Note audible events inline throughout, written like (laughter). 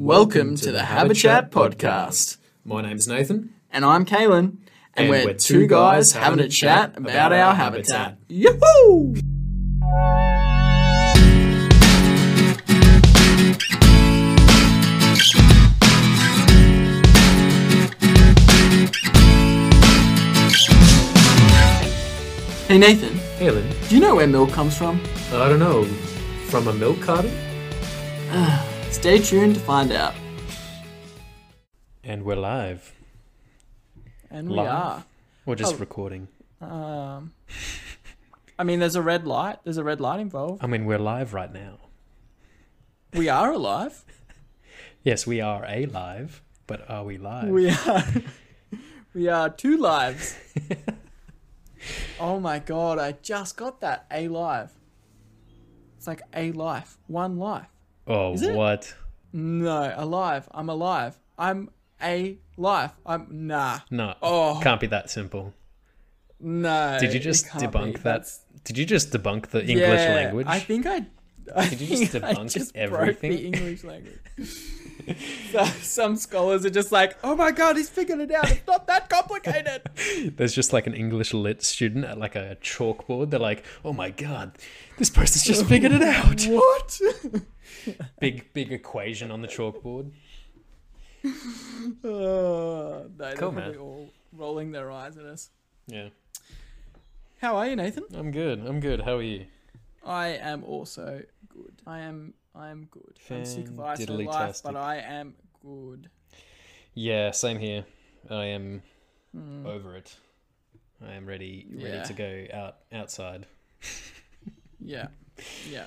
Welcome to the Habitat Podcast. My name's Nathan. And I'm Kaylin. And, And we're, we're two guys having a chat about our habitat. Yoo-hoo! Hey Nathan, Hey, Lynn. do you know where milk comes from? I don't know. From a milk carton? (sighs) Stay tuned to find out. And we're live. And we Live? We're just Oh. recording. Um, I mean, there's a red light. There's a red light involved. I mean, we're live right now. We are alive. (laughs) Yes, we are a live, but are we live? We are. (laughs) we are two lives. (laughs) oh my god! I just got that. A live. It's like a life, one life. Oh, what? No, alive. I'm alive. I'm a life. I'm nah. No. Oh. Can't be that simple. No. Did you just debunk that? That's- Did you just debunk the English yeah, language? I think I. I Did you just debunk just everything? The English language. (laughs) so, some scholars are just like, "Oh my god, he's figured it out. It's not that complicated." (laughs) There's just like an English lit student at like a chalkboard. They're like, "Oh my god, this person's just figured it out." (laughs) what? (laughs) big big equation on the chalkboard. Oh, they're Cool, probably man. all rolling their eyes at us. Yeah, How are you, Nathan? I'm good. I'm good. How are you? I am also good. I am. I am good. I'm sick of Fan-diddly life, but I am good. Yeah, same here. I am Hmm. over it. I am ready ready Yeah. to go out outside. (laughs) Yeah, yeah.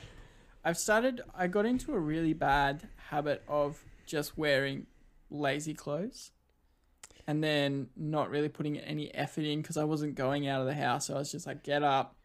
I've started. I got into a really bad habit of just wearing lazy clothes, and then not really putting any effort in because I wasn't going out of the house. So I was just like, get up,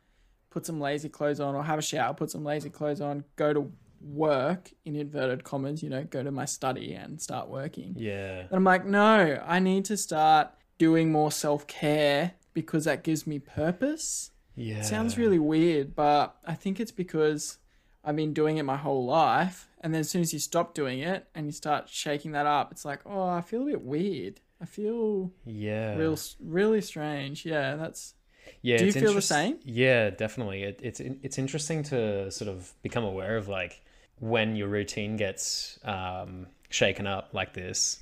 put some lazy clothes on, or have a shower, put some lazy clothes on, go to work in inverted commas. You know, go to my study and start working. Yeah. And I'm like, no, I need to start doing more self care because that gives me purpose. Yeah. It sounds really weird, but I think it's because I've been doing it my whole life. And then as soon as you stop doing it and you start shaking that up, it's like, oh, I feel a bit weird. I feel Yeah. real, really strange. Yeah, that's. Yeah. Do you feel the same? Yeah, definitely. It, it's it's interesting to sort of become aware of like when your routine gets um, shaken up like this,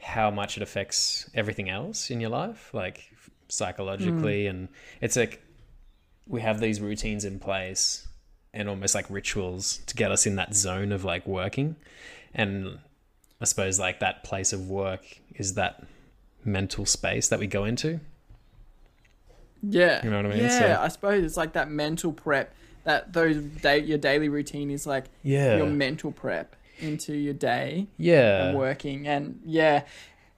how much it affects everything else in your life, like psychologically, and it's like we have these routines in place and almost like rituals to get us in that zone of like working, and I suppose like that place of work is that mental space that we go into. Yeah. You know what I mean? Yeah, So- I suppose it's like that mental prep. That those day your daily routine is like Yeah. your mental prep into your day. yeah. and working and yeah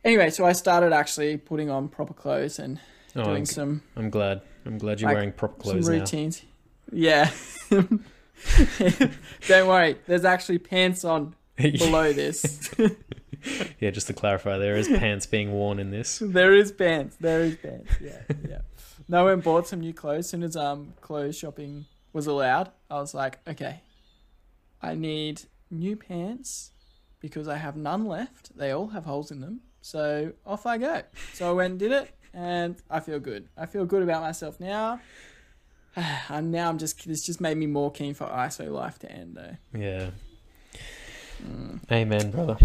anyway so i started actually putting on proper clothes and Oh, doing I'm- some I'm glad. I'm glad you're Like, wearing proper some clothes now. routines yeah (laughs) don't worry there's actually pants on (laughs) below this (laughs) yeah, just to clarify, there is pants being worn in this. there is pants there is pants yeah yeah no one bought some new clothes as soon as um clothes shopping was allowed i was like okay i need new pants because i have none left. They all have holes in them. So off i go. So i went and did it and i feel good. I feel good about myself now. (sighs) And now i'm just this just made me more keen for iso life to end though. Yeah. Mm. Amen, brother.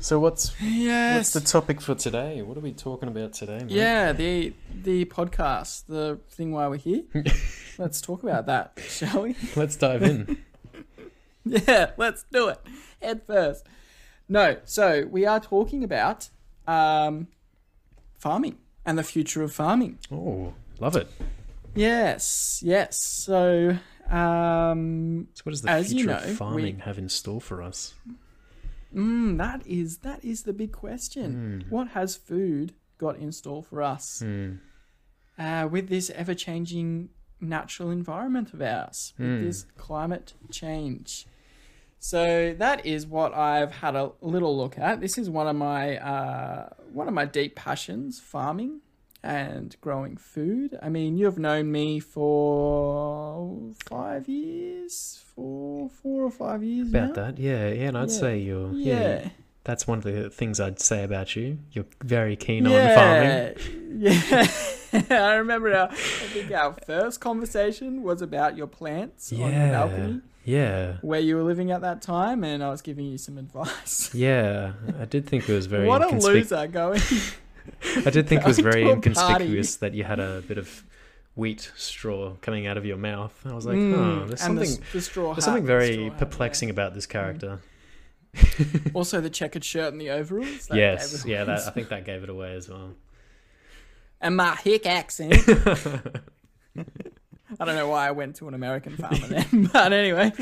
So what's yes what's the topic for today? What are we talking about today, man? yeah the the podcast the thing why we're here (laughs) let's talk about that shall we (laughs) Let's dive in. (laughs) Yeah, let's do it. Head first. No, so we are talking about um, farming and the future of farming. oh, love it. Yes, yes. So, um, So what does the As you future know, of we- farming have in store for us? Mm, that is that is the big question. What has food got in store for us Hmm. uh, with this ever-changing natural environment of ours, with Mm. this climate change? So that is what I've had a little look at. This is one of my uh, one of my deep passions: farming and growing food. I mean, you've known me for five years, four, four or five years About now. that, yeah, yeah. And I'd Yeah. say you're, yeah. Yeah, that's one of the things I'd say about you. You're very keen on farming. Yeah. (laughs) I remember our, I think our first conversation was about your plants on the Yeah. balcony Yeah. where you were living at that time, and I was giving you some advice. (laughs) Yeah. I did think it was very what a inconspic- loser going. (laughs) I did think it was very inconspicuous that you had a bit of wheat straw coming out of your mouth. I was like, Mm, oh, there's and the something the, straw there's something the very straw hat, yeah. perplexing about this character. (laughs) Also, the checkered shirt and the overalls. yes, yeah, that, I think that gave it away as well. and my hick accent. (laughs) I don't know why I went to an American farmer then, (laughs) but anyway,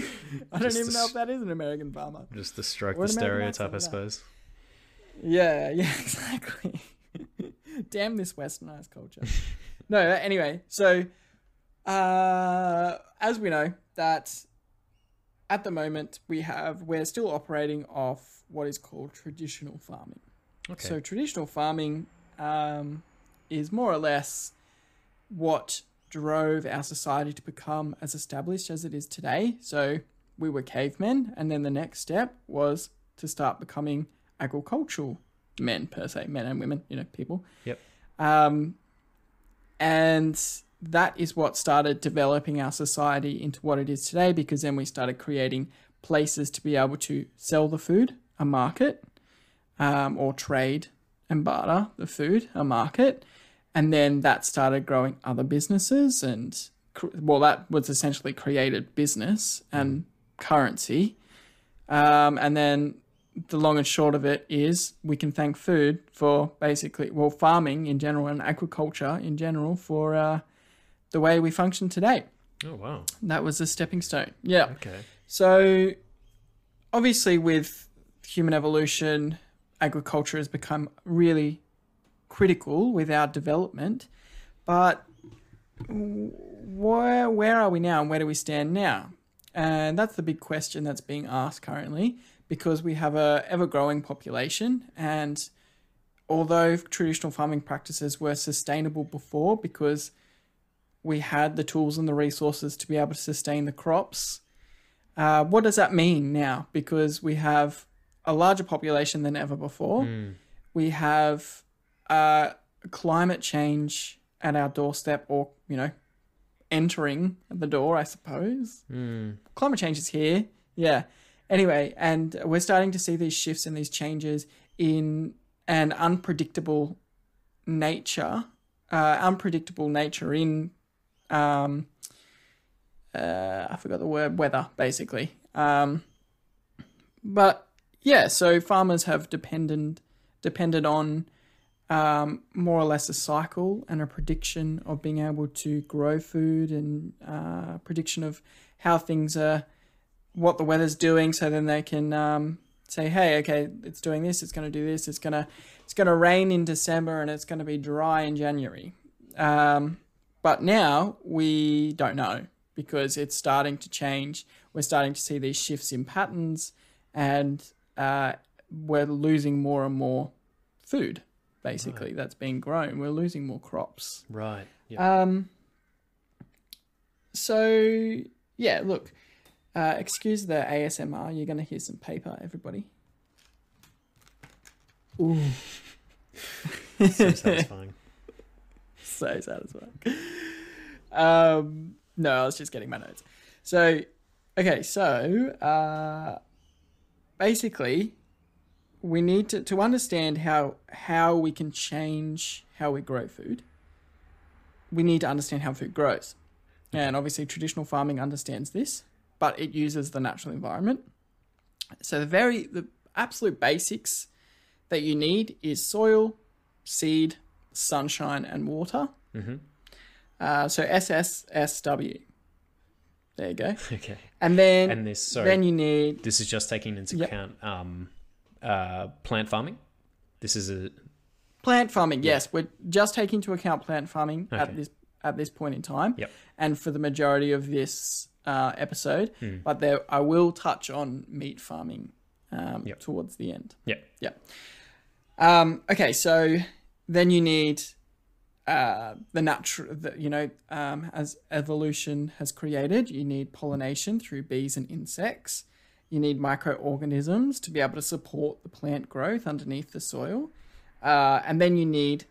I don't Just even the know if that is an American farmer. Just to stroke the stereotype, I suppose. Yeah, yeah, exactly. Damn this westernized culture. No, anyway, so uh, as we know that at the moment we have we're still operating off what is called traditional farming. Okay. So traditional farming um, is more or less what drove our society to become as established as it is today. So we were cavemen, and then the next step was to start becoming agricultural men per se, men and women, you know, people. Yep. Um, and that is what started developing our society into what it is today because then we started creating places to be able to sell the food, a market, um, or trade and barter the food, a market. And then that started growing other businesses and, cr- well, that was essentially created business and currency. Um, and then the long and short of it is we can thank food for basically, well, farming in general and agriculture in general for uh, the way we function today. oh wow. That was a stepping stone. Yeah. Okay. So, obviously, with human evolution, agriculture has become really critical with our development. But where where are we now, and where do we stand now? And that's the big question that's being asked currently, because we have a ever growing population, and although traditional farming practices were sustainable before, because we had the tools and the resources to be able to sustain the crops. Uh, what does that mean now? Because we have a larger population than ever before. Mm. We have uh, climate change at our doorstep, or you know, entering the door, I suppose. Mm. Climate change is here. Yeah. Anyway, and we're starting to see these shifts and these changes in an unpredictable nature, uh, unpredictable nature in um, uh, I forgot the word weather basically. Um, but yeah, so farmers have dependent depended on um, more or less a cycle and a prediction of being able to grow food and uh, prediction of how things are, what the weather's doing, so then they can um, say, hey, okay, it's doing this, it's going to do this, it's gonna it's gonna rain in December and it's going to be dry in January. Um, but now we don't know because it's starting to change. We're starting to see these shifts in patterns, and uh, we're losing more and more food. Basically, that's being grown. We're losing more crops. Right. Yeah. Um. So yeah, look. Uh, excuse the ASMR. You're gonna hear some paper, everybody. Ooh, so satisfying. (laughs) so satisfying. Um, no, I was just getting my notes. So, okay, so uh, basically, we need to to understand how how we can change how we grow food. We need to understand how food grows, and obviously, traditional farming understands this, but it uses the natural environment. So the very the absolute basics that you need is soil, seed, sunshine, and water. hmm Uh, so SSSW. There you go. (laughs) Okay. And then And this, sorry, then you need this is just taking into Yep. account um, uh, plant farming. This is a plant farming. Yes, we're just taking into account plant farming Okay. at this at this point in time. Yep. And for the majority of this uh, episode, Hmm. but there I will touch on meat farming um, Yep. towards the end. yeah. Yeah. Um, okay, so then you need uh, the natural, you know, um, as evolution has created, you need pollination through bees and insects. You need microorganisms to be able to support the plant growth underneath the soil. Uh, and then you need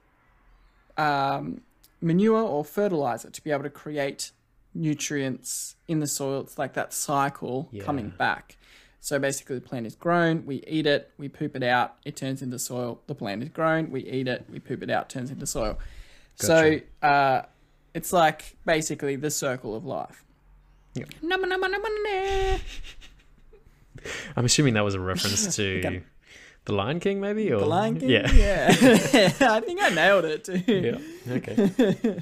um, manure or fertilizer to be able to create nutrients in the soil. It's like that cycle Yeah. coming back. So basically, the plant is grown, we eat it, we poop it out, it turns into soil. The plant is grown, we eat it, we poop it out, turns into soil. So uh, it's like basically the circle of life. Yep. (laughs) I'm assuming that was a reference (laughs) to the Lion King, maybe, or The Lion King? Yeah. yeah. (laughs) I think I nailed it too. yeah. Okay.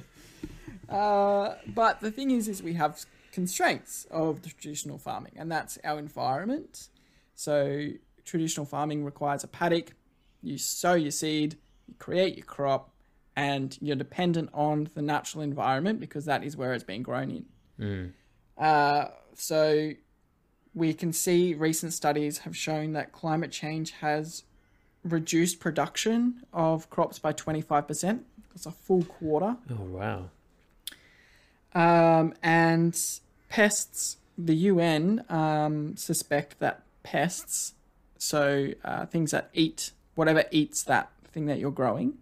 Uh, but the thing is, is we have constraints of the traditional farming, and that's our environment. So traditional farming requires a paddock. You sow your seed, you create your crop, and you're dependent on the natural environment because that is where it's being grown in. Mm. Uh, so we can see recent studies have shown that climate change has reduced production of crops by 25%. That's a full quarter. Oh wow. Um, and pests, the UN um, suspect that pests, so uh, things that eat, whatever eats that thing that you're growing,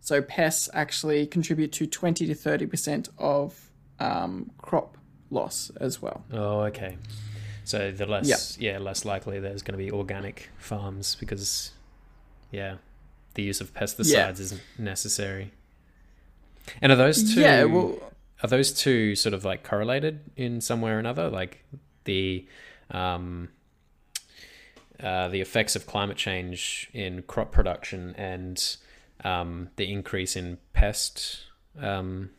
so pests actually contribute to 20 to 30% of um, crop loss as well. Oh okay. So the less yeah, less likely there's going to be organic farms because yeah, the use of pesticides Yeah. isn't necessary. And are those two? Yeah, well, are those two sort of like correlated in some way or another like the um, uh, the effects of climate change in crop production and um, the increase in pest um,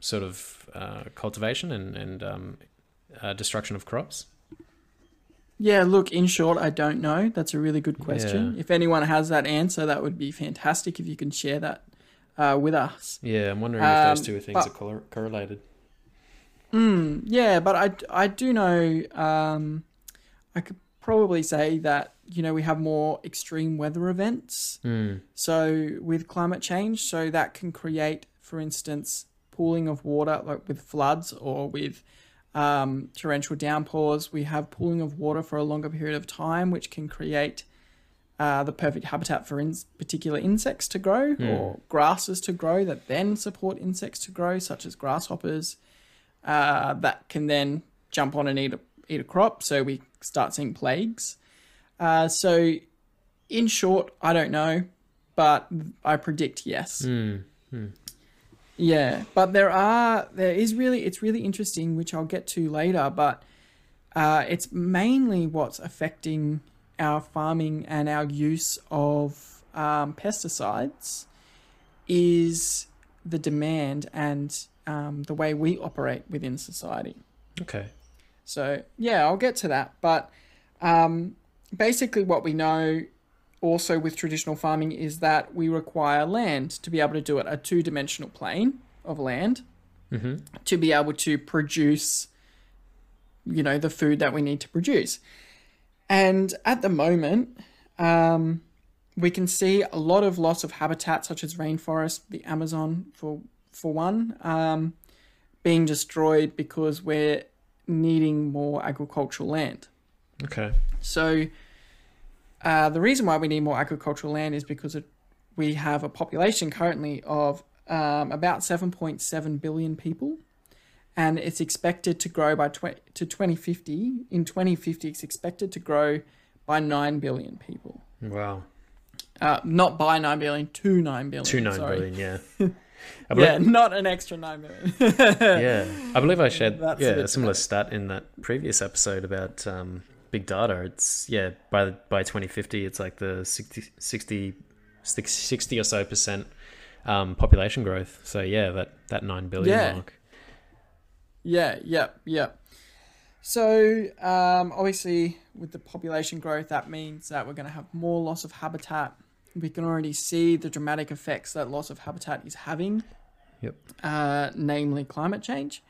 sort of uh, cultivation and, and um, uh, destruction of crops yeah, look, in short, I don't know. That's a really good question. Yeah. If anyone has that answer, that would be fantastic if you can share that uh, with us. yeah i'm wondering if those Um, two things but- are cor- correlated Mm, yeah, but I, I do know, um, I could probably say that, you know, we have more extreme weather events. mm. So with climate change, so that can create, for instance, pooling of water, like with floods or with um, torrential downpours. We have pooling of water for a longer period of time, which can create uh, the perfect habitat for in- particular insects to grow or grasses to grow that then support insects to grow, such as grasshoppers. Uh, that can then jump on and eat a, eat a crop. So we start seeing plagues. Uh, so, in short, I don't know, but I predict yes. Mm. Yeah, but there are there is really it's really interesting, which I'll get to later. But uh, it's mainly what's affecting our farming and our use of um, pesticides is the demand and um, the way we operate within society. okay So yeah, I'll get to that. But um, basically, what we know also with traditional farming is that we require land to be able to do it, a two-dimensional plane of land mm-hmm. to be able to produce, you know, the food that we need to produce. And at the moment, um, we can see a lot of loss of habitat, such as rainforest, the Amazon for for one, um, being destroyed because we're needing more agricultural land. okay So uh, the reason why we need more agricultural land is because it, we have a population currently of um, about 7.7 billion people, and it's expected to grow by tw- to 2050. In 2050, it's expected to grow by 9 billion people. wow Uh, not by 9 billion, to 9 billion. two nine sorry. billion yeah (laughs) believe- Yeah, not an extra 9 billion. (laughs) yeah, I believe I shared That's a yeah bit a similar stat in that previous episode about um, big data. It's yeah by by 2050, it's like the 60, 60, 60 or so percent um, population growth. So yeah, that that nine billion Yeah. mark. Yeah, yeah, yeah. So, um, obviously, with the population growth, that means that we're going to have more loss of habitat. We can already see the dramatic effects that loss of habitat is having, Yep. uh, namely climate change.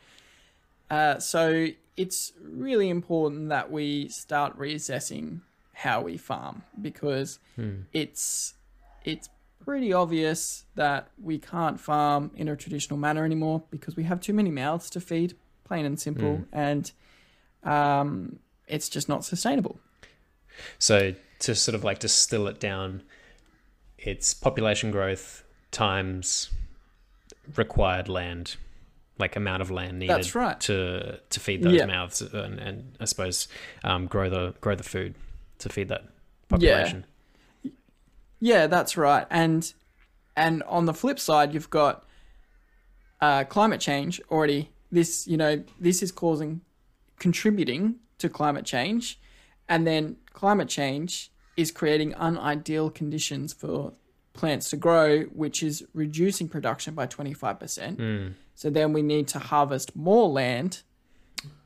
Uh, so, it's really important that we start reassessing how we farm because Hmm. it's it's pretty obvious that we can't farm in a traditional manner anymore because we have too many mouths to feed, plain and simple, Mm. and um, it's just not sustainable. So to sort of like distill it down, it's population growth times required land, like amount of land needed That's right. to to feed those Yeah. mouths and, and I suppose um, grow the grow the food to feed that population. Yeah, that's right. And and on the flip side, you've got uh, climate change already. This you know this is causing contributing to climate change, and then climate change is creating unideal conditions for plants to grow, which is reducing production by twenty five percent. Hmm. So then we need to harvest more land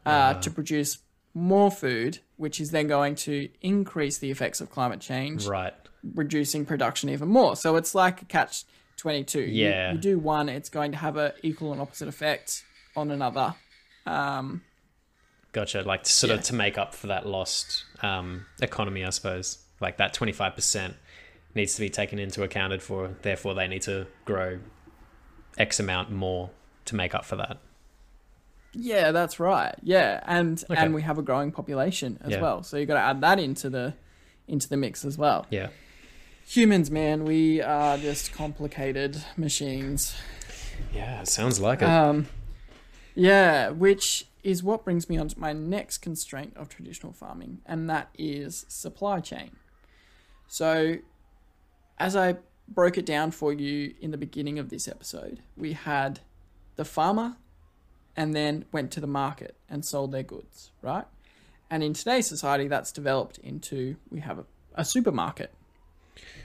uh, to produce more food, which is then going to increase the effects of climate change Right. Reducing production even more. So it's like a catch 22. Yeah. You, do one, it's going to have an equal and opposite effect on another. Um, Gotcha. Like sort Yeah. of to make up for that lost um, economy, I suppose. Like that twenty five percent needs to be taken into accounted for. Therefore, they need to grow X amount more to make up for that. yeah, that's right. Yeah, and Okay. and we have a growing population as Yeah. well. So you got to add that into the into the mix as well. Yeah. Humans, man, we are just complicated machines. Yeah. It sounds like it. Um, yeah, which is what brings me on to my next constraint of traditional farming, and that is supply chain. So, as I broke it down for you in the beginning of this episode, we had the farmer and then went to the market and sold their goods, right? And in today's society, that's developed into we have a, a supermarket,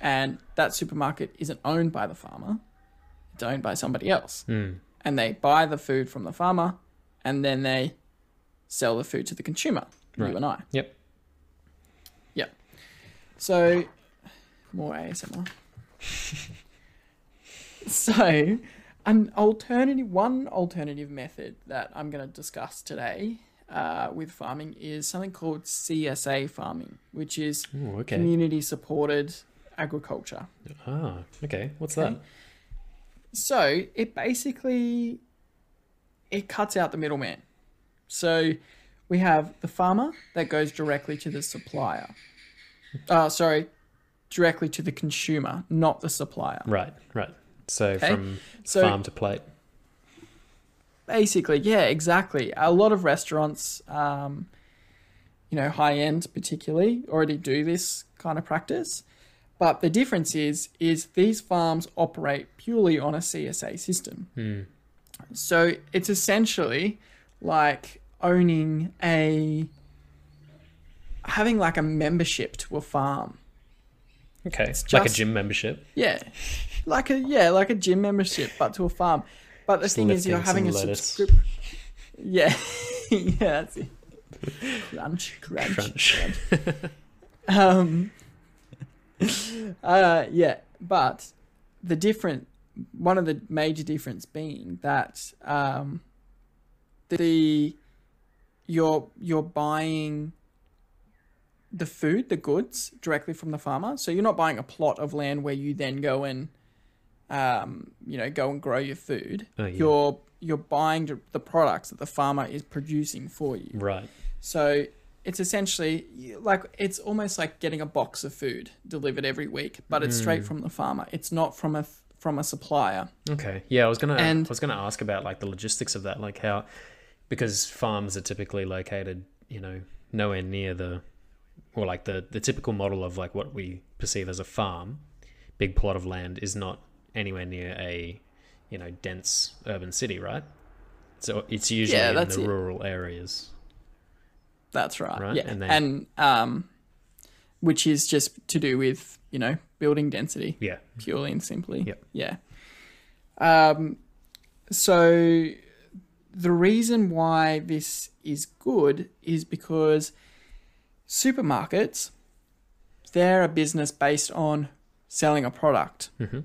and that supermarket isn't owned by the farmer, it's owned by somebody else Hmm. and they buy the food from the farmer and then they sell the food to the consumer, Right. you and I. Yep. Yep. So, more ASMR. (laughs) so, an alternative, one alternative method that I'm going to discuss today uh, with farming is something called CSA farming, which is Ooh, okay. community supported agriculture. Ah. Okay. What's that? So it basically it cuts out the middleman. So we have the farmer that goes directly to the supplier. Uh, sorry, directly to the consumer, not the supplier. Right. Right. So Okay. from So farm to plate. basically, yeah, exactly. A lot of restaurants, um, you know, high end particularly, already do this kind of practice. But the difference is, is these farms operate purely on a CSA system. Hmm. So it's essentially like owning a having like a membership to a farm. Okay. It's just, like a gym membership. Yeah. Like a yeah, like a gym membership but to a farm. But the Just thing is you're having a subscription. Yeah. (laughs) yeah, that's it. Crunch, crunch, Crunch. um (laughs) uh yeah, but the different one of the major difference being that um the you're you're buying the food, the goods directly from the farmer. So you're not buying a plot of land where you then go and um you know go and grow your food. Oh, yeah. You're you're buying the products that the farmer is producing for you. Right. So it's essentially like it's almost like getting a box of food delivered every week, but it's straight mm. from the farmer. It's not from a from a supplier. Okay. Yeah, I was gonna And- I was gonna ask about like the logistics of that, like how because farms are typically located, you know, nowhere near the or like the the typical model of like what we perceive as a farm, big plot of land is not anywhere near a you know dense urban city, right? So it's usually Yeah, in the it. rural areas. That's right. Right, Yeah, and and, um, which is just to do with you know building density Yeah. purely and simply. Yep. Yeah. Um, so the reason why this is good is because supermarkets, they're a business based on selling a product. hmm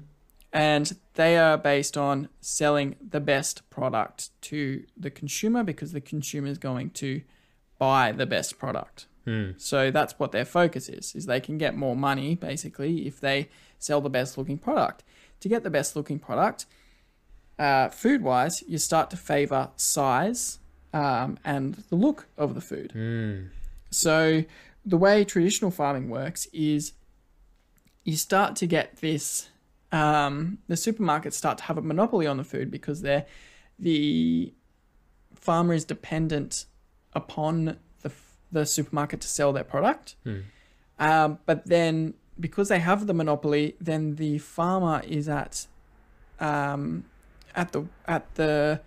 And they are based on selling the best product to the consumer because the consumer is going to buy the best product. Mm. So that's what their focus is, is they can get more money basically if they sell the best looking product. To get the best looking product, uh, food wise, you start to favor size um, and the look of the food. Mm. So the way traditional farming works is you start to get this um, the supermarkets start to have a monopoly on the food because they're the farmer is dependent upon the the supermarket to sell their product. Um, but then because they have the monopoly, then the farmer is at um, at the at the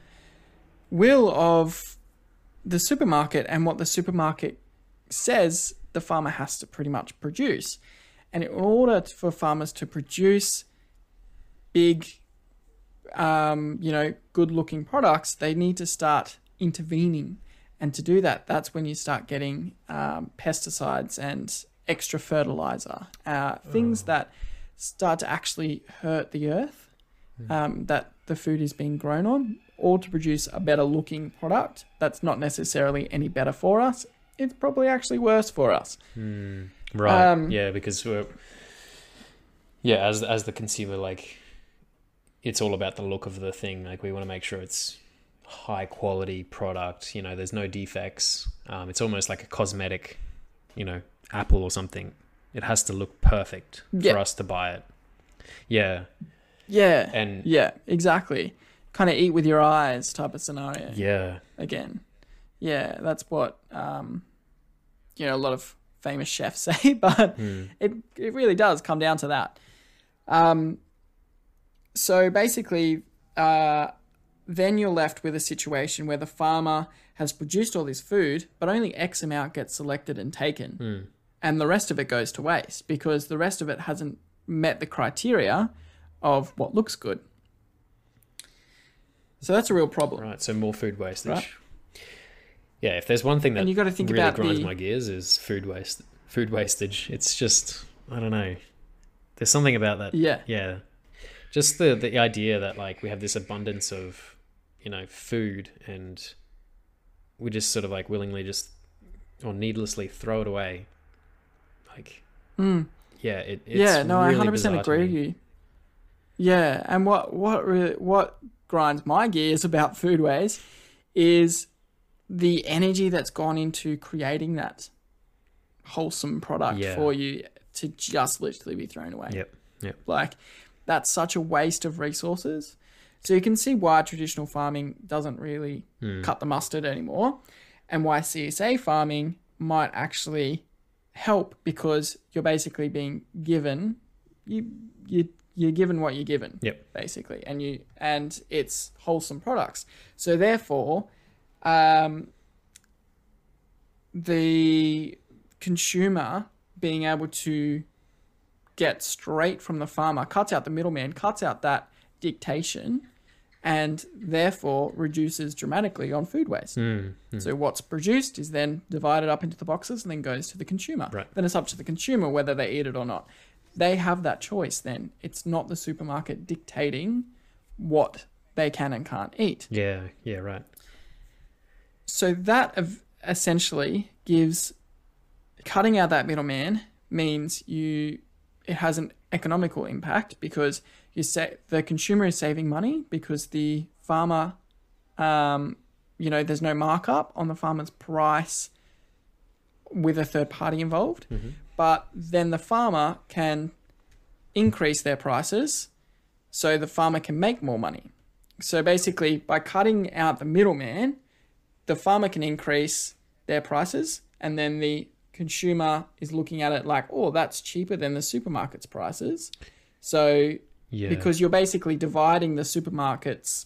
will of the supermarket and what the supermarket says the farmer has to pretty much produce. And in order for farmers to produce big, um, you know, good looking products, they need to start intervening. And to do that, that's when you start getting um, pesticides and extra fertilizer, uh, things that start to actually hurt the earth um, that the food is being grown on, or to produce a better looking product that's not necessarily any better for us. It's probably actually worse for us. Right. Um, yeah, because we're yeah, as as the consumer, like it's all about the look of the thing. Like we want to make sure it's high quality product. You know, there's no defects. Um, it's almost like a cosmetic, you know, Apple or something. It has to look perfect Yeah. for us to buy it. Yeah, Yeah. and Yeah, exactly. Kind of eat with your eyes type of scenario. yeah, Again. Yeah, that's what um, you know a lot of famous chefs (laughs) say, but it it really does come down to that. Um, so basically, uh, then you're left with a situation where the farmer has produced all this food, but only X amount gets selected and taken, hmm. and the rest of it goes to waste because the rest of it hasn't met the criteria of what looks good. So that's a real problem. right. So more food wastage. Right. Yeah, if there's one thing that And you gotta think really about grinds the- my gears is food waste, food wastage. It's just I don't know. There's something about that. Yeah. Yeah. Just the the idea that like we have this abundance of, you know, food and we just sort of like willingly just or needlessly throw it away. Like hmm. yeah, it, it's yeah, no, I hundred percent agree with you. Yeah, and what what really what grinds my gears about food waste is the energy that's gone into creating that wholesome product Yeah. for you to just literally be thrown away. Yep. Yep. Like that's such a waste of resources. So you can see why traditional farming doesn't really Hmm. cut the mustard anymore and why CSA farming might actually help because you're basically being given you you you're given what you're given Yep. basically and you and it's wholesome products so therefore um the consumer being able to get straight from the farmer cuts out the middleman cuts out that dictation and therefore reduces dramatically on food waste Hmm. so what's produced is then divided up into the boxes and then goes to the consumer. Right. Then it's up to the consumer whether they eat it or not. They have that choice then. It's not the supermarket dictating what they can and can't eat. Yeah, yeah, right. So that essentially gives cutting out that middleman means you it has an economical impact because you say the consumer is saving money because the farmer um, you know there's no markup on the farmer's price with a third party involved. But then the farmer can increase their prices so the farmer can make more money. So basically by cutting out the middleman the farmer can increase their prices and then the consumer is looking at it like oh that's cheaper than the supermarket's prices. So Yeah. because you're basically dividing the supermarket's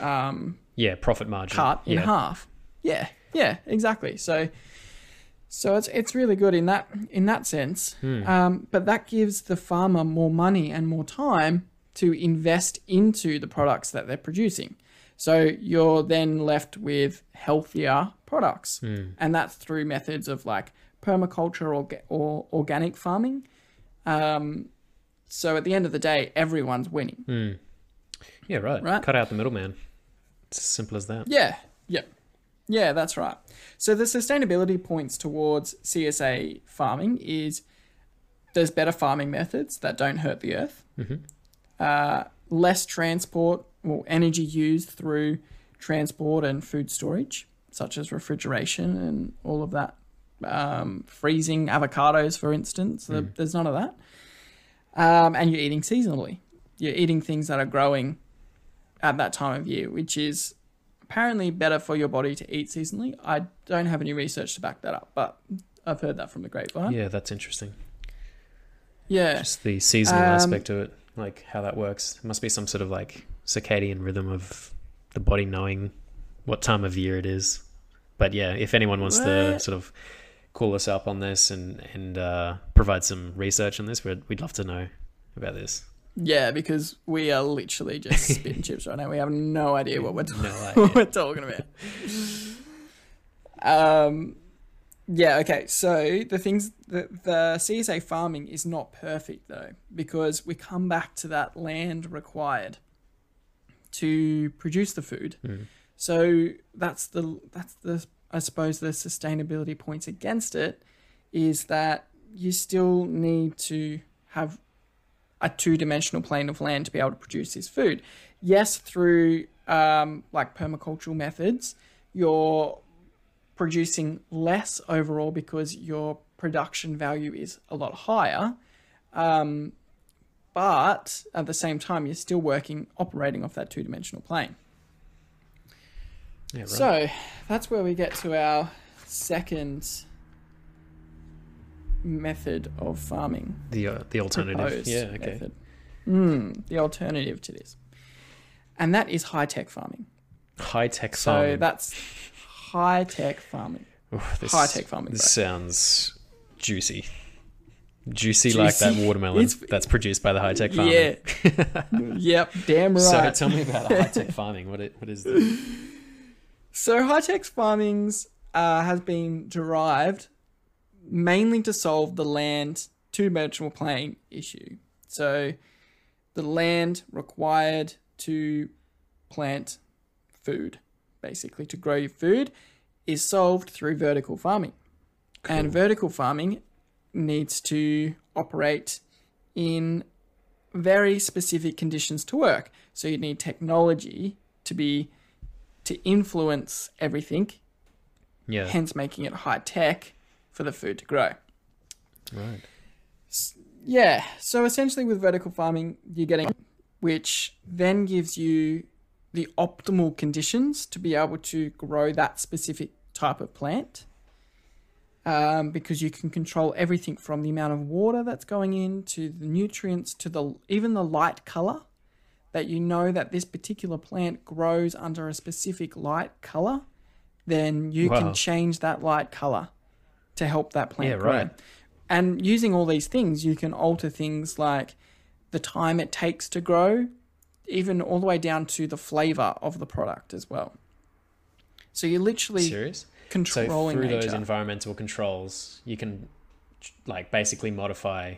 um, yeah, profit margin. cut in yeah. half yeah yeah exactly so so it's it's really good in that in that sense Hmm. um, but that gives the farmer more money and more time to invest into the products that they're producing so you're then left with healthier products Hmm. and that's through methods of like permaculture or, or organic farming um, so at the end of the day everyone's winning Yeah, right. Right. Cut out the middleman. It's as simple as that. Yeah, yeah, yeah. That's right. So the sustainability points towards CSA farming is there's better farming methods that don't hurt the earth, uh, less transport or energy used through transport and food storage, such as refrigeration and all of that um, freezing avocados, for instance. So There's none of that. Um, and you're eating seasonally. You're eating things that are growing at that time of year, which is apparently better for your body to eat seasonally. I don't have any research to back that up, but I've heard that from the grapevine. Yeah, that's interesting. Yeah. Just the seasonal Um, aspect of it, like how that works. It must be some sort of like circadian rhythm of the body knowing what time of year it is. But yeah, if anyone wants to What? sort of call us up on this and and uh, provide some research on this, we'd we'd love to know about this. Yeah, because we are literally just (laughs) spitting chips right now. We have no idea what we're, No (laughs) what we're talking about. Um, yeah, okay. So the things the the CSA farming is not perfect though, because we come back to that land required to produce the food. Mm. So that's the that's the I suppose the sustainability points against it is that you still need to have a two-dimensional plane of land to be able to produce this food. Yes, through um, like permacultural methods, you're producing less overall because your production value is a lot higher. Um, but at the same time, you're still working, operating off that two-dimensional plane. Yeah, right. So that's where we get to our second method of farming. the uh, the alternative. Yeah, okay. method. Mm, the alternative to this. And that is high tech farming. High tech So farming. that's high tech farming. High tech farming. This bro. sounds juicy. Juicy, like that watermelon It's- that's produced by the high tech farming. Yeah. (laughs) yep, damn right. So tell me about (laughs) high tech farming. What it, what is this? So high tech farming's uh, has been derived mainly to solve the land two dimensional plane issue. So the land required to plant food, basically to grow your food, is solved through vertical farming. And vertical farming needs to operate in very specific conditions to work. So you need technology to be to influence everything, Yeah. hence making it high tech for the food to grow. Right. Yeah, so essentially with vertical farming, you're getting which then gives you the optimal conditions to be able to grow that specific type of plant. Um, because you can control everything from the amount of water that's going in to the nutrients to the even the light color that you know that this particular plant grows under a specific light color, then you Wow. can change that light color to help that plant Yeah, grow. right. And using all these things, you can alter things like the time it takes to grow, even all the way down to the flavor of the product as well. So you're literally Serious? So through nature. those environmental controls, you can like basically modify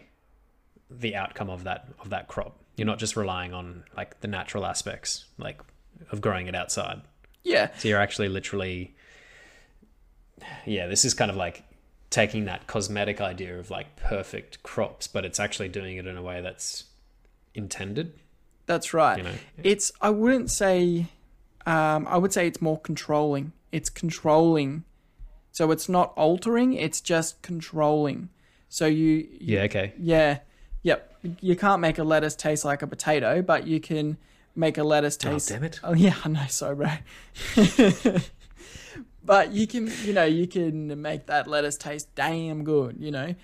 the outcome of that of that crop. You're not just relying on like the natural aspects, like of growing it outside. yeah, So you're actually literally, yeah, this is kind of like taking that cosmetic idea of like perfect crops, but it's actually doing it in a way that's intended. that's right. You know, It's I wouldn't say um, I would say it's more controlling. It's controlling. So it's not altering, it's just controlling. So you, you yeah, okay, Yeah. Yep. You can't make a lettuce taste like a potato, but you can make a lettuce Oh, taste. damn it. Oh yeah, (laughs) I know, so bro. (laughs) but you can, you know, you can make that lettuce taste damn good, you know.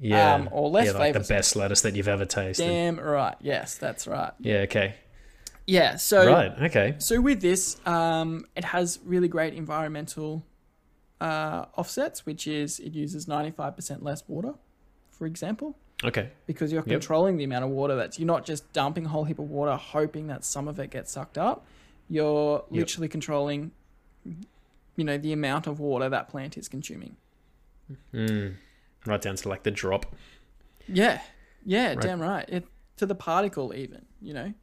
yeah, Um, or less yeah, like the best lettuce that you've ever tasted. Damn right. Yes, that's right. Yeah, okay, Yeah. So right, okay, So with this, um, it has really great environmental uh, offsets, which is it uses ninety five percent less water, for example. okay, because you're Yep. controlling the amount of water that's you're not just dumping a whole heap of water hoping that some of it gets sucked up you're Yep. literally controlling you know the amount of water that plant is consuming mm. right down to like the drop. yeah yeah Right. damn right it to the particle even you know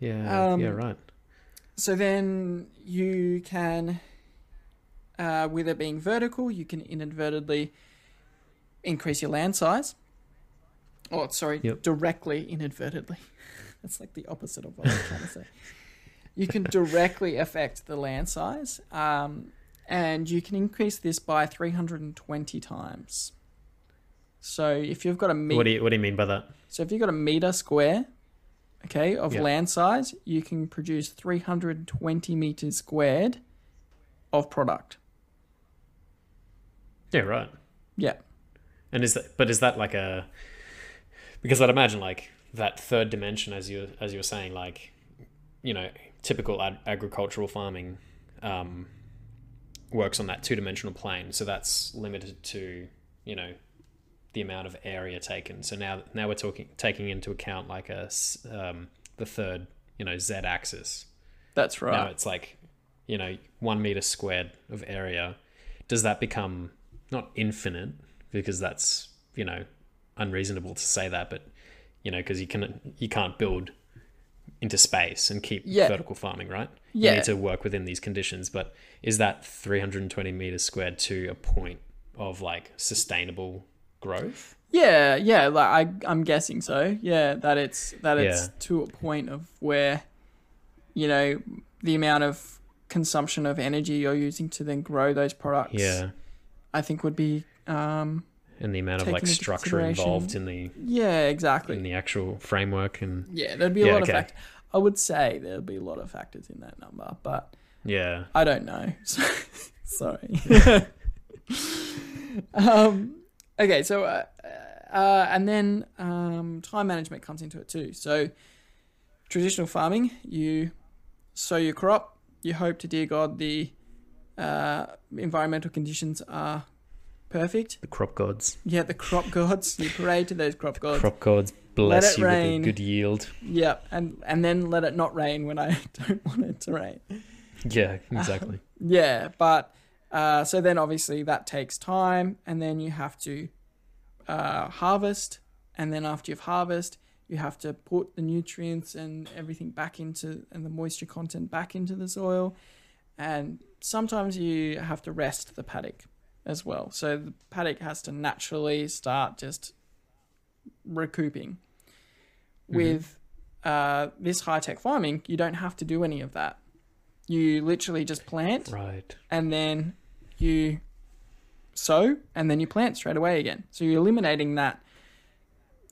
Yeah, Um, yeah, right. so then you can uh, with it being vertical you can inadvertently increase your land size oh sorry Yep. directly inadvertently (laughs) that's like the opposite of what i was trying to say you can (laughs) directly affect the land size um, and you can increase this by 320 times. So if you've got a meter, What do you What do you mean by that? so if you've got a meter square, okay, of Yeah. land size, you can produce 320 meters squared of product. Yeah, right. Yeah. And is that? But is that like a? Because I'd imagine like that third dimension, as you as you were saying, like you know, typical ag- agricultural farming um, works on that two dimensional plane. So that's limited to you know the amount of area taken. So now now we're talking taking into account like a um, the third you know z axis. That's right. Now it's like, you know, one meter squared of area. Does that become not infinite because that's you know unreasonable to say that, but you know because you can you can't build into space and keep Yeah. vertical farming, right? Yeah. You need to work within these conditions, but is that 320 meters squared to a point of like sustainable growth? Yeah, yeah, like I, I'm guessing so. Yeah, that it's that it's Yeah. to a point of where, you know, the amount of consumption of energy you're using to then grow those products. Yeah. I think would be, um, And the amount of like structure involved in the yeah, exactly. in the actual framework and yeah, there'd be a Yeah, lot okay. of factors. I would say there'd be a lot of factors in that number, but yeah. I don't know. (laughs) Sorry. (laughs) um, okay, so uh, uh, and then um, time management comes into it too. So traditional farming, you sow your crop. You hope to dear God the uh, environmental conditions are perfect. The crop gods. Yeah, the crop gods. You pray to those crop gods. crop gods bless you rain. with a good yield. Yeah, and and then let it not rain when I (laughs) don't want it to rain. Yeah, (laughs) exactly. Yeah, but uh, so then obviously that takes time, and then you have to uh, harvest, and then after you've harvest, you have to put the nutrients and everything back into and the moisture content back into the soil, and sometimes you have to rest the paddock as well. So the paddock has to naturally start just recouping. With uh, this high tech farming, you don't have to do any of that. You literally just plant right. and then you sow and then you plant straight away again. So you're eliminating that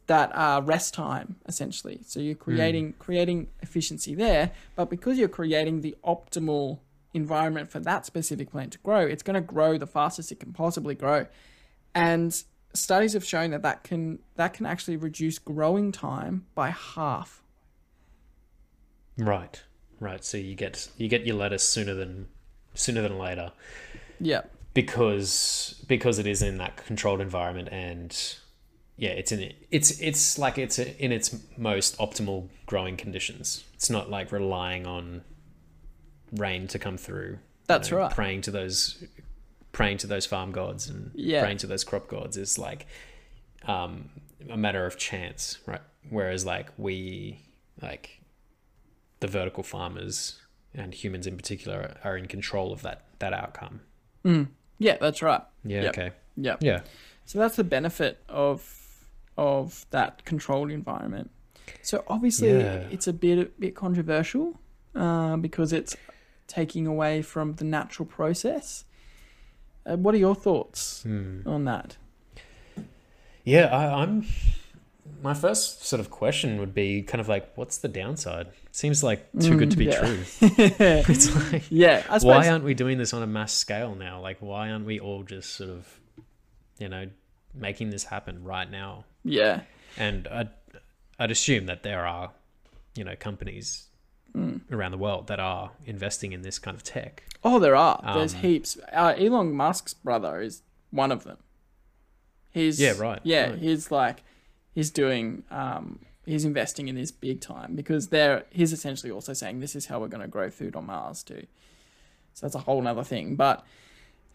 that uh, rest time essentially. So you're creating creating efficiency there, but because you're creating the optimal environment for that specific plant to grow, it's going to grow the fastest it can possibly grow. And studies have shown that that can that can actually reduce growing time by half. Right. Right. So you get you get your lettuce sooner than sooner than later Yeah. because because it is in that controlled environment and yeah, it's in it. It's it's like it's in its most optimal growing conditions. It's not like relying on rain to come through. you That's know, right. Praying to those praying to those farm gods and Yeah. praying to those crop gods is like um, a matter of chance, right? Whereas like we like the vertical farmers and humans in particular are in control of that that outcome. Yeah, that's right. Yeah. Yep. Okay. Yeah. Yeah. So that's the benefit of of that controlled environment. So obviously Yeah. it's a bit bit controversial uh, because it's taking away from the natural process. Uh, what are your thoughts Hmm. on that? Yeah, I, I'm. My first sort of question would be kind of like, what's the downside? Seems like too good to be Mm, yeah. true. (laughs) (laughs) It's like, yeah, suppose. why aren't we doing this on a mass scale now? Like, why aren't we all just sort of, you know, making this happen right now? yeah, And I'd, I'd assume that there are, you know, companies Mm. Around the world that are investing in this kind of tech. oh, there are. There's Um, heaps. Uh, Elon Musk's brother is one of them. He's Yeah, right, Yeah, right. he's like he's doing um he's investing in this big time because they're he's essentially also saying this is how we're going to grow food on Mars too. So that's a whole nother thing, but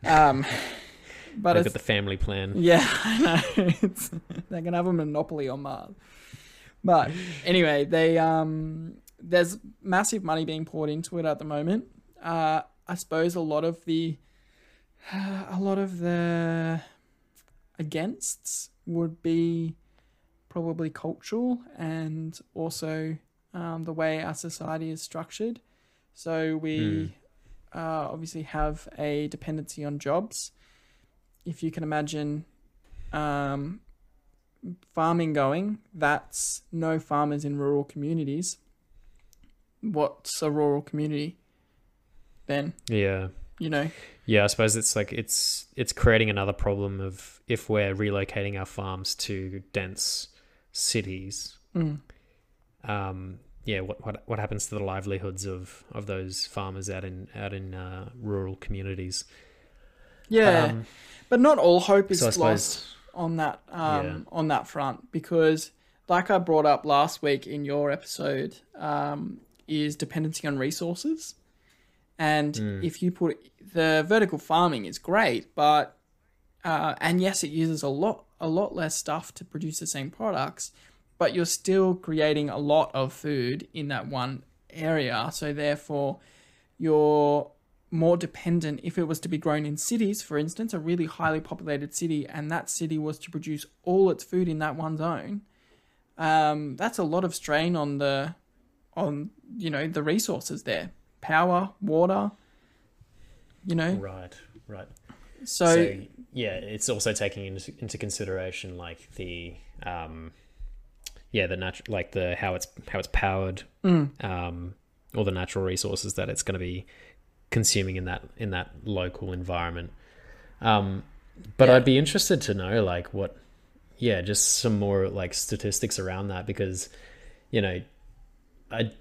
um, (laughs) but They've got the family plan. yeah, (laughs) I know. It's, they're gonna have a monopoly on Mars. But anyway, they um, there's massive money being poured into it at the moment. Uh, I suppose a lot of the (sighs) a lot of the againsts would be probably cultural and also um, the way our society is structured. So we uh, obviously have a dependency on jobs. If you can imagine um, farming going, that's no farmers in rural communities. What's a rural community then? Yeah. You know? Yeah, I suppose it's like it's it's creating another problem of if we're relocating our farms to dense cities. Mm. Um, yeah, what, what what happens to the livelihoods of, of those farmers out in out in uh, rural communities? Yeah, Um, but not all hope is so I lost on that um, Yeah. on that front because, like I brought up last week in your episode, um, is dependency on resources, and Mm. if you put the vertical farming is great, but uh, and yes, it uses a lot a lot less stuff to produce the same products, but you're still creating a lot of food in that one area. So therefore, you're more dependent if it was to be grown in cities, for instance, a really highly populated city, and that city was to produce all its food in that one zone. Um, that's a lot of strain on the on you know the resources there, power, water. You know, right, right. so, so yeah, it's also taking into, into consideration like the um, yeah, the natural like the how it's how it's powered, mm, um, all the natural resources that it's going to be consuming in that in that local environment. Um, but Yeah. I'd be interested to know like what, yeah, just some more like statistics around that because, you know, I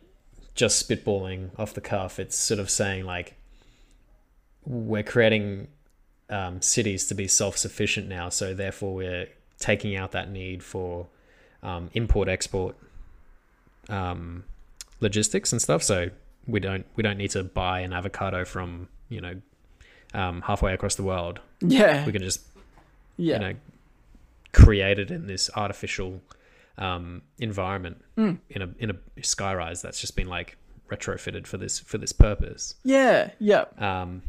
just spitballing off the cuff. It's sort of saying like we're creating um, cities to be self sufficient now, so therefore we're taking out that need for um, import export um, logistics and stuff. So we don't we don't need to buy an avocado from you know um, halfway across the world. yeah, We can just yeah, you know create it in this artificial um, environment Mm. in a in a skyrise that's just been like retrofitted for this for this purpose. yeah, yeah, Um,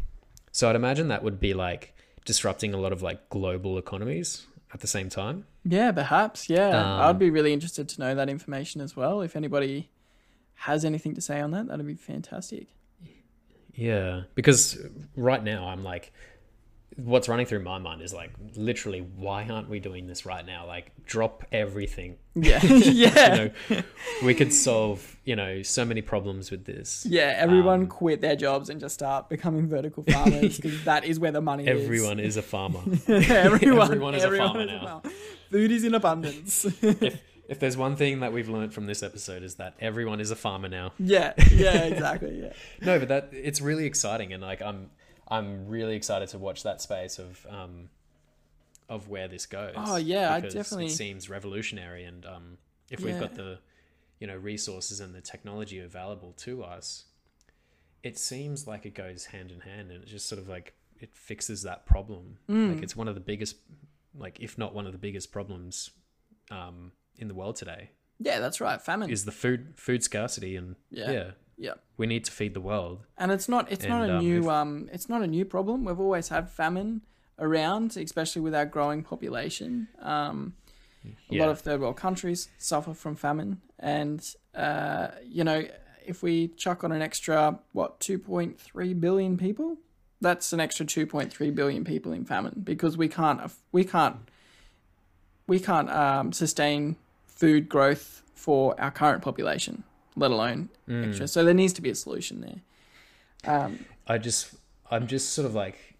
so I'd imagine that would be like disrupting a lot of like global economies at the same time. yeah. Perhaps, yeah. Um, I'd be really interested to know that information as well. If anybody has anything to say on that, that'd be fantastic. Yeah, because right now I'm like, what's running through my mind is like, literally, why aren't we doing this right now? Like, drop everything. Yeah, yeah. (laughs) You know, we could solve, you know, so many problems with this. Yeah, everyone Um, quit their jobs and just start becoming vertical farmers because (laughs) that is where the money is. Everyone is a farmer. (laughs) everyone, everyone is a farmer now. farmer. Food is in abundance. if if there's one thing that we've learned from this episode is that everyone is a farmer now. yeah, yeah, exactly. Yeah, No, but that it's really exciting, and like I'm I'm really excited to watch that space of um of where this goes. Oh, yeah, I because definitely- It seems revolutionary, and um, if we've got the you know resources and the technology available to us, it seems like it goes hand in hand, and it just sort of like it fixes that problem. Mm. Like it's one of the biggest, like if not one of the biggest problems um, in the world today yeah, that's right. Famine. is the food food scarcity, and Yeah. yeah, yeah, we need to feed the world. and it's not it's not a um, new if- um it's not a new problem. We've always had famine around, especially with our growing population. Um, a Yeah. lot of third world countries suffer from famine, and uh, you know, if we chuck on an extra what two point three billion people, that's an extra two point three billion people in famine because we can't we can't we can't um, sustain food growth for our current population, let alone Mm. extra. So there needs to be a solution there. Um, I just I'm just sort of like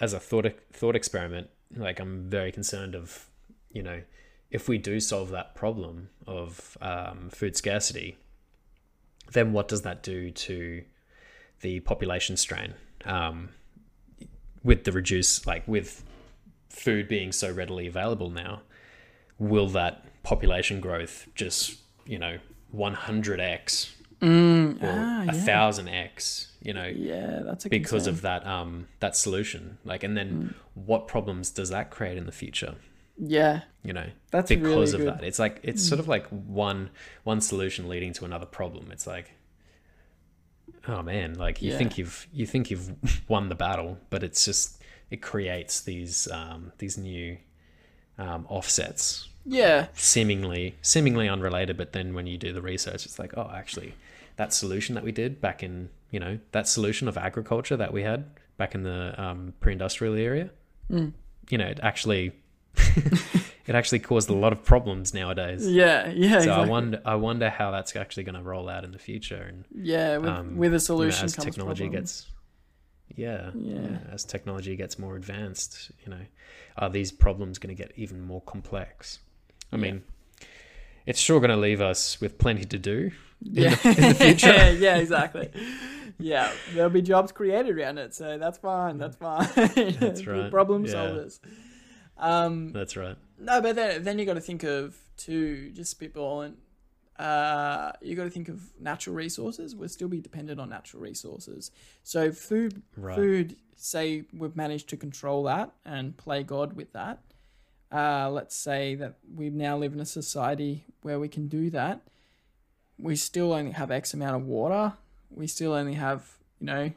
as a thought thought experiment, like I'm very concerned of, you know, if we do solve that problem of um, food scarcity, then what does that do to the population strain? Um, with the reduce like with food being so readily available now, will that population growth just, you know, 100x mm, or ah, a yeah. thousand x you know yeah, that's a because concern. of that um that solution like and then Mm. what problems does that create in the future yeah, you know that's because really of. Mm. that it's like it's sort of like one one solution leading to another problem it's like oh man like you Yeah. think you've you think you've (laughs) won the battle but it's just it creates these um these new um offsets Yeah, seemingly seemingly unrelated but then when you do the research it's like oh actually that solution that we did back in you know, that solution of agriculture that we had back in the um, pre-industrial area, Mm. you know, it actually (laughs) it actually caused a lot of problems nowadays. Yeah, yeah. So exactly. I wonder, I wonder how that's actually going to roll out in the future, and Yeah, with, um, with a you know, solution as technology gets, yeah, Yeah. as technology gets more advanced, you know, are these problems going to get even more complex? I Yeah. mean, it's sure going to leave us with plenty to do. yeah. the- in the (laughs) future. yeah, exactly. Yeah, there'll be jobs created around it, so that's fine. That's fine. (laughs) That's right, Problem yeah. solvers. Um, That's right. no, but then then you got to think of too, just spitballing. Uh, you got to think of natural resources. We'll still be dependent on natural resources. So food, Right. food. Say we've managed to control that and play God with that. Uh, let's say that we now live in a society where we can do that. We still only have X amount of water. We still only have, you know,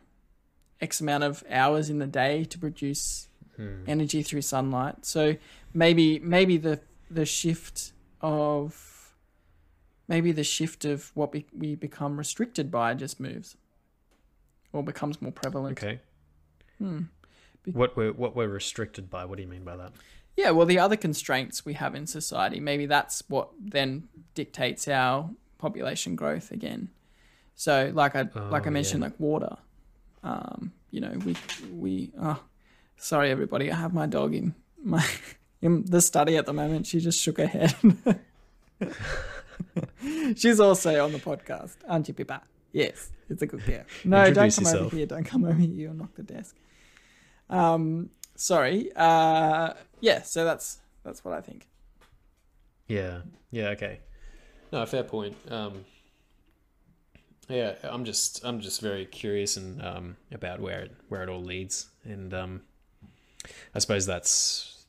X amount of hours in the day to produce Hmm. energy through sunlight. So maybe maybe the the shift of maybe the shift of what we, we become restricted by just moves or becomes more prevalent. Okay. Hmm. What we're what we're restricted by? What do you mean by that? Yeah, well, the other constraints we have in society, maybe that's what then dictates our population growth again. So, like I like I Oh, mentioned, yeah. like water. Um, you know, we we. Oh, sorry, everybody. I have my dog in my (laughs) in the study at the moment. She just shook her head. (laughs) She's also on the podcast, aren't you, Pippa? Yes, it's a good girl. No, Introduce don't come yourself. over here. Don't come over here. You'll knock the desk. Um, sorry. Uh, yeah. So that's that's what I think. Yeah. Yeah. Okay. No, fair point. Um, yeah, I'm just I'm just very curious and um, about where it where it all leads, and um, I suppose that's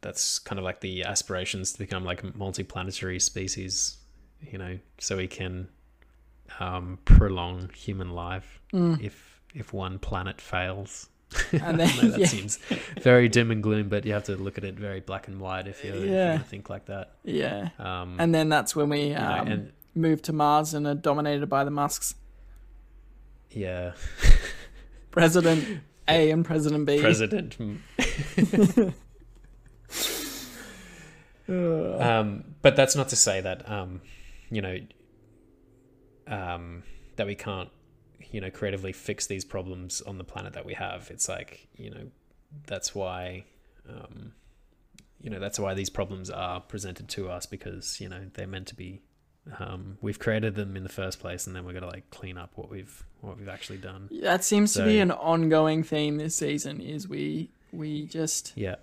that's kind of like the aspirations to become like a multi-planetary species, you know, so we can um, prolong human life Mm. if if one planet fails. (laughs) And then- know that yeah. seems very dim and gloom, but you have to look at it very black and white if you, Yeah. think like that. Yeah. Um, And then that's when we you know, um, and move to Mars and are dominated by the Musks. yeah, (laughs) President A and President B. president. (laughs) Um, but that's not to say that um, you know um, that we can't you know creatively fix these problems on the planet that we have. It's like you know that's why um, you know that's why these problems are presented to us because you know they're meant to be. Um, we've created them in the first place, and then we're gonna like clean up what we've what we've actually done. that seems to be an ongoing theme this season. Is we we just Yeah,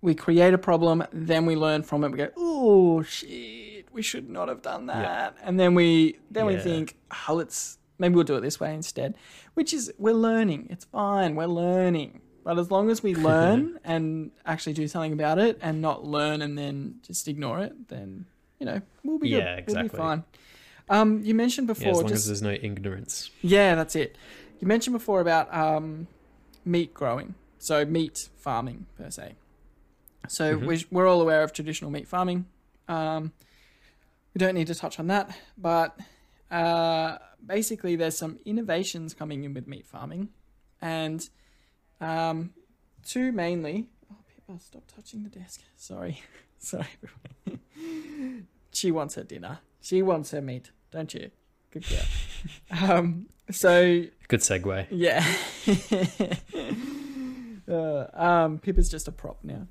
we create a problem, then we learn from it. We go, oh shit, we should not have done Yeah. that, and then we then we think, oh, let's maybe we'll do it this way instead. Which is we're learning. It's fine. We're learning. But as long as we (laughs) learn and actually do something about it, and not learn and then just ignore it, then you know we'll be Yeah, good. We'll be exactly. fine. Um, you mentioned yeah. As before, long just as there's no ignorance. yeah, that's it. You mentioned before about um, meat growing, so meat farming per se. So Mhm. we, we're all aware of traditional meat farming. Um, we don't need to touch on that, but uh, basically, there's some innovations coming in with meat farming, and um, two mainly. Oh, Pippa, stop touching the desk. Sorry, (laughs) sorry. everyone. (laughs) she wants her dinner. She wants her meat, don't you? Good girl. (laughs) um, so Good segue. yeah. uh, um, Pippa's just a prop now.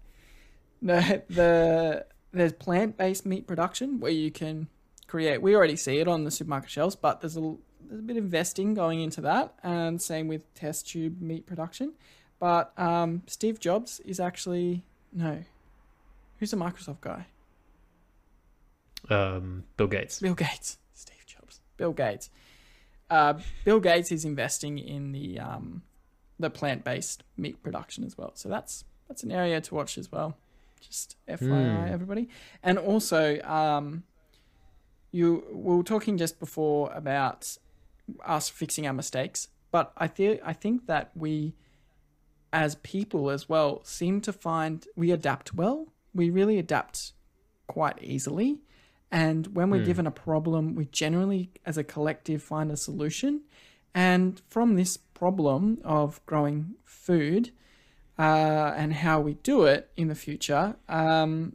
No, the there's plant-based meat production where you can create. We already see it on the supermarket shelves, but there's a there's a bit of investing going into that, and same with test tube meat production. But um, Steve Jobs is actually no. Who's the Microsoft guy? Um, Bill Gates. Bill Gates. Steve Jobs. Bill Gates. Uh, Bill Gates is investing in the um, the plant based meat production as well. So that's that's an area to watch as well. Just FYI, Hmm. everybody. And also, um, you we were talking just before about us fixing our mistakes, but I think I think that we, as people as well, seem to find we adapt well. We really adapt quite easily. And when we're Hmm. given a problem, we generally, as a collective, find a solution. And from this problem of growing food uh, and how we do it in the future, um,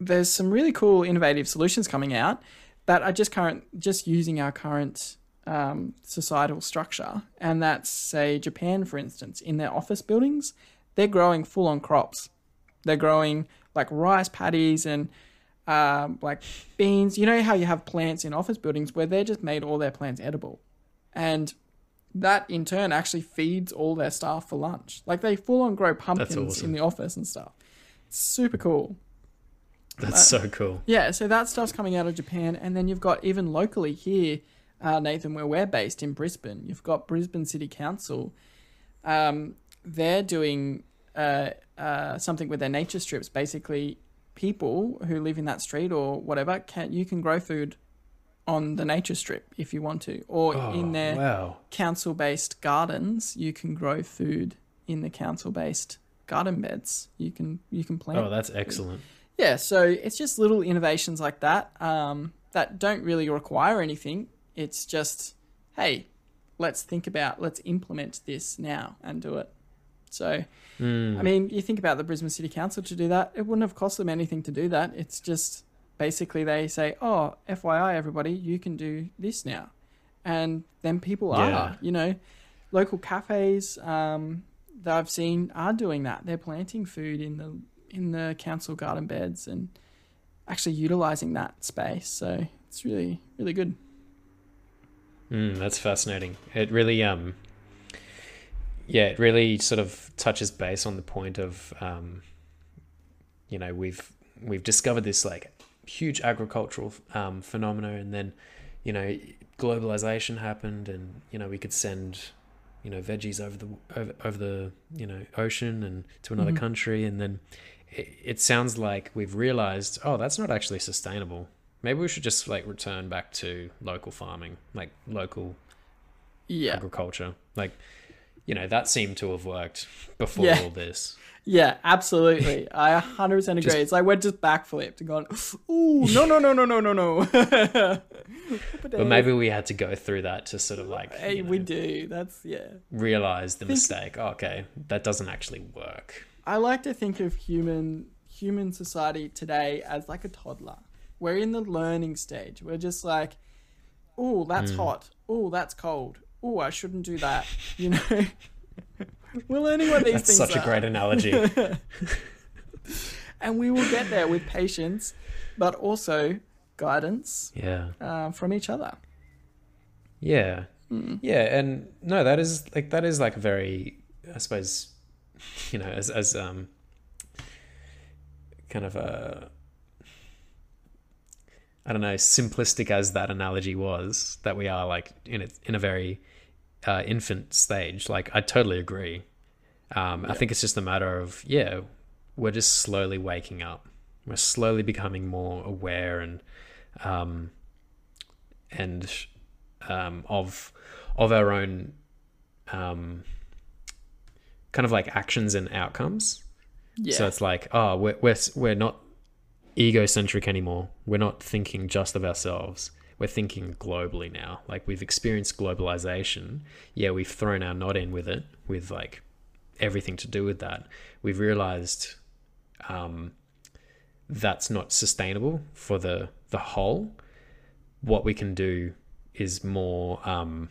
there's some really cool innovative solutions coming out that are just current, just using our current um, societal structure. And that's say Japan, for instance, in their office buildings, they're growing full on crops. They're growing like rice paddies and um, like beans. You know how you have plants in office buildings where they're just made all their plants edible, and that in turn actually feeds all their staff for lunch. Like they full on grow pumpkins awesome. in the office and stuff. It's super cool. That's so cool. Yeah, so that stuff's coming out of Japan, and then you've got even locally here, uh, Nathan, where we're based in Brisbane. You've got Brisbane City Council. Um, they're doing uh, uh, something with their nature strips. Basically, people who live in that street or whatever can you can grow food on the nature strip if you want to, or Oh, in their wow. council-based gardens, you can grow food in the council-based garden beds. You can you can plant. Oh, that's excellent. Yeah, so it's just little innovations like that um, that don't really require anything. It's just, hey, let's think about, let's implement this now and do it. So, Mm. I mean, you think about the Brisbane City Council to do that, it wouldn't have cost them anything to do that. It's just basically they say, oh, FYI, everybody, you can do this now. And then people Yeah. are, you know, local cafes um, that I've seen are doing that. They're planting food in the in the council garden beds and actually utilizing that space. So it's really really good. Mm, that's fascinating. It really, um, yeah, it really sort of touches base on the point of, um, you know, we've we've discovered this like huge agricultural um, phenomena, and then, you know, globalization happened, and you know we could send, you know, veggies over the over, over the you know ocean and to another Mhm. country, and then it, sounds like we've realized, oh, that's not actually sustainable. Maybe we should just like return back to local farming, like local Yeah. agriculture. Like, you know, that seemed to have worked before Yeah. all this. Yeah, absolutely. I 100% agree. Just- it's like we're just backflipped and gone, ooh, no, no, no, no, no, no, no. (laughs) But maybe we had to go through that to sort of like Hey, you know, we do. That's, yeah. realize the Think- mistake. Oh, okay, that doesn't actually work. I like to think of human human society today as like a toddler. We're in the learning stage. We're just like, oh, that's Mm. hot. Oh, that's cold. Oh, I shouldn't do that. (laughs) You know, we're learning what these things. That's things such are, a great analogy. (laughs) and we will get there with patience, but also guidance yeah. uh, from each other. Yeah. Hmm. Yeah, and no, that is like that is like a very I suppose (laughs) you know, as as um kind of a I don't know, simplistic as that analogy was, that we are like in a in a very uh, infant stage. Like I totally agree. Um, I think it's just a matter of yeah, we're just slowly waking up. We're slowly becoming more aware and um, and um, of of our own um, kind of like actions and outcomes. Yeah. So it's like, oh, we're we're we're not egocentric anymore. We're not thinking just of ourselves. We're thinking globally now. Like we've experienced globalization. Yeah, we've thrown our knot in with it, with like everything to do with that. We've realized um, that's not sustainable for the the whole. What we can do is more, um,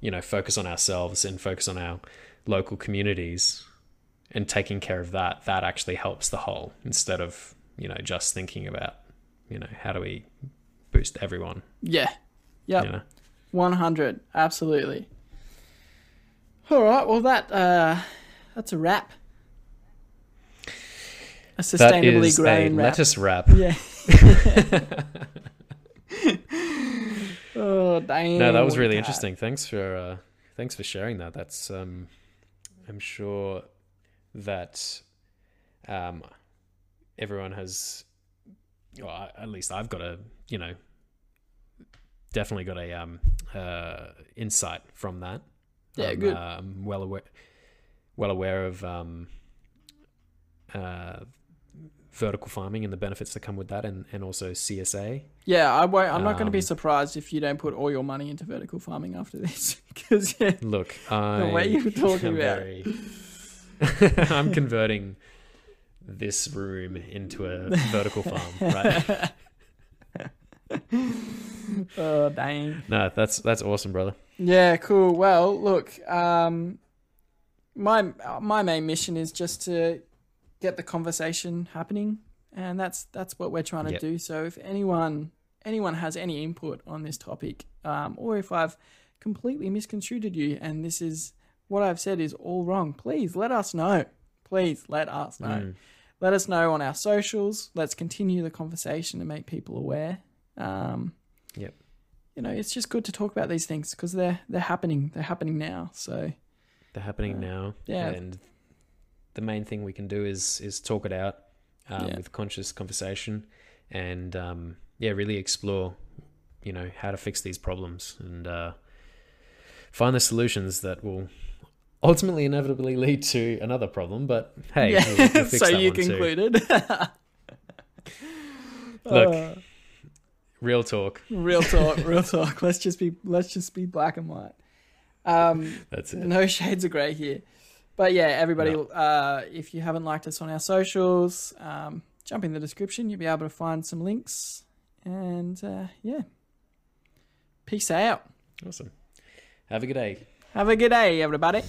you know, focus on ourselves and focus on our local communities and taking care of that. That actually helps the whole instead of you know just thinking about you know how do we boost everyone. yeah. Yep. You know? 100 absolutely all right well that uh that's a wrap a sustainably grown wrap lettuce wrap. yeah (laughs) (laughs) oh dang no, that was really interesting. Thanks for uh, thanks for sharing that. That's um, I'm sure that um, everyone has, well, at least I've got a you know, definitely got a um, uh, insight from that. Yeah, I'm, good. Uh, I'm well aware, well aware of um, uh, vertical farming and the benefits that come with that, and, and also CSA. Yeah, I won't, I'm not going to be Um, surprised if you don't put all your money into vertical farming after this, (laughs) because yeah, Look, I, way you were talking am about very- (laughs) I'm converting this room into a vertical farm, (laughs) right? oh dang. No, that's that's awesome, brother. Yeah, cool. Well, look, um, my my main mission is just to get the conversation happening, and that's that's what we're trying to Yep. do. So, if anyone anyone has any input on this topic, um, or if I've completely misconstrued you and this is what I've said is all wrong, please let us know. Please let us know. Mm. Let us know on our socials. Let's continue the conversation and make people aware. Um, Yep. You know, it's just good to talk about these things because they're they're happening. They're happening now. So They're happening Uh, now, yeah. and the main thing we can do is is talk it out um, Yeah. with conscious conversation, and um, yeah, really explore, you know, how to fix these problems and uh, find the solutions that will ultimately inevitably lead to another problem. But hey, yeah. we'll, (laughs) so you concluded. (laughs) Look. Uh, Real talk. real talk. Real (laughs) talk. Let's just be let's just be black and white. Um, That's it. no shades of grey here. But yeah, everybody, No. uh, if you haven't liked us on our socials, um, jump in the description. You'll be able to find some links. And uh, yeah, peace out. Awesome. Have a good day. Have a good day, everybody.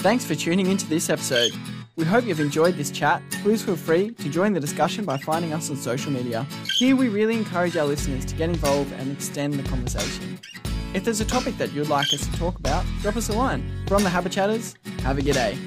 Thanks for tuning into this episode. We hope you've enjoyed this chat. Please feel free to join the discussion by finding us on social media. Here we really encourage our listeners to get involved and extend the conversation. If there's a topic that you'd like us to talk about, drop us a line. From the Habit Chatters, have a good day.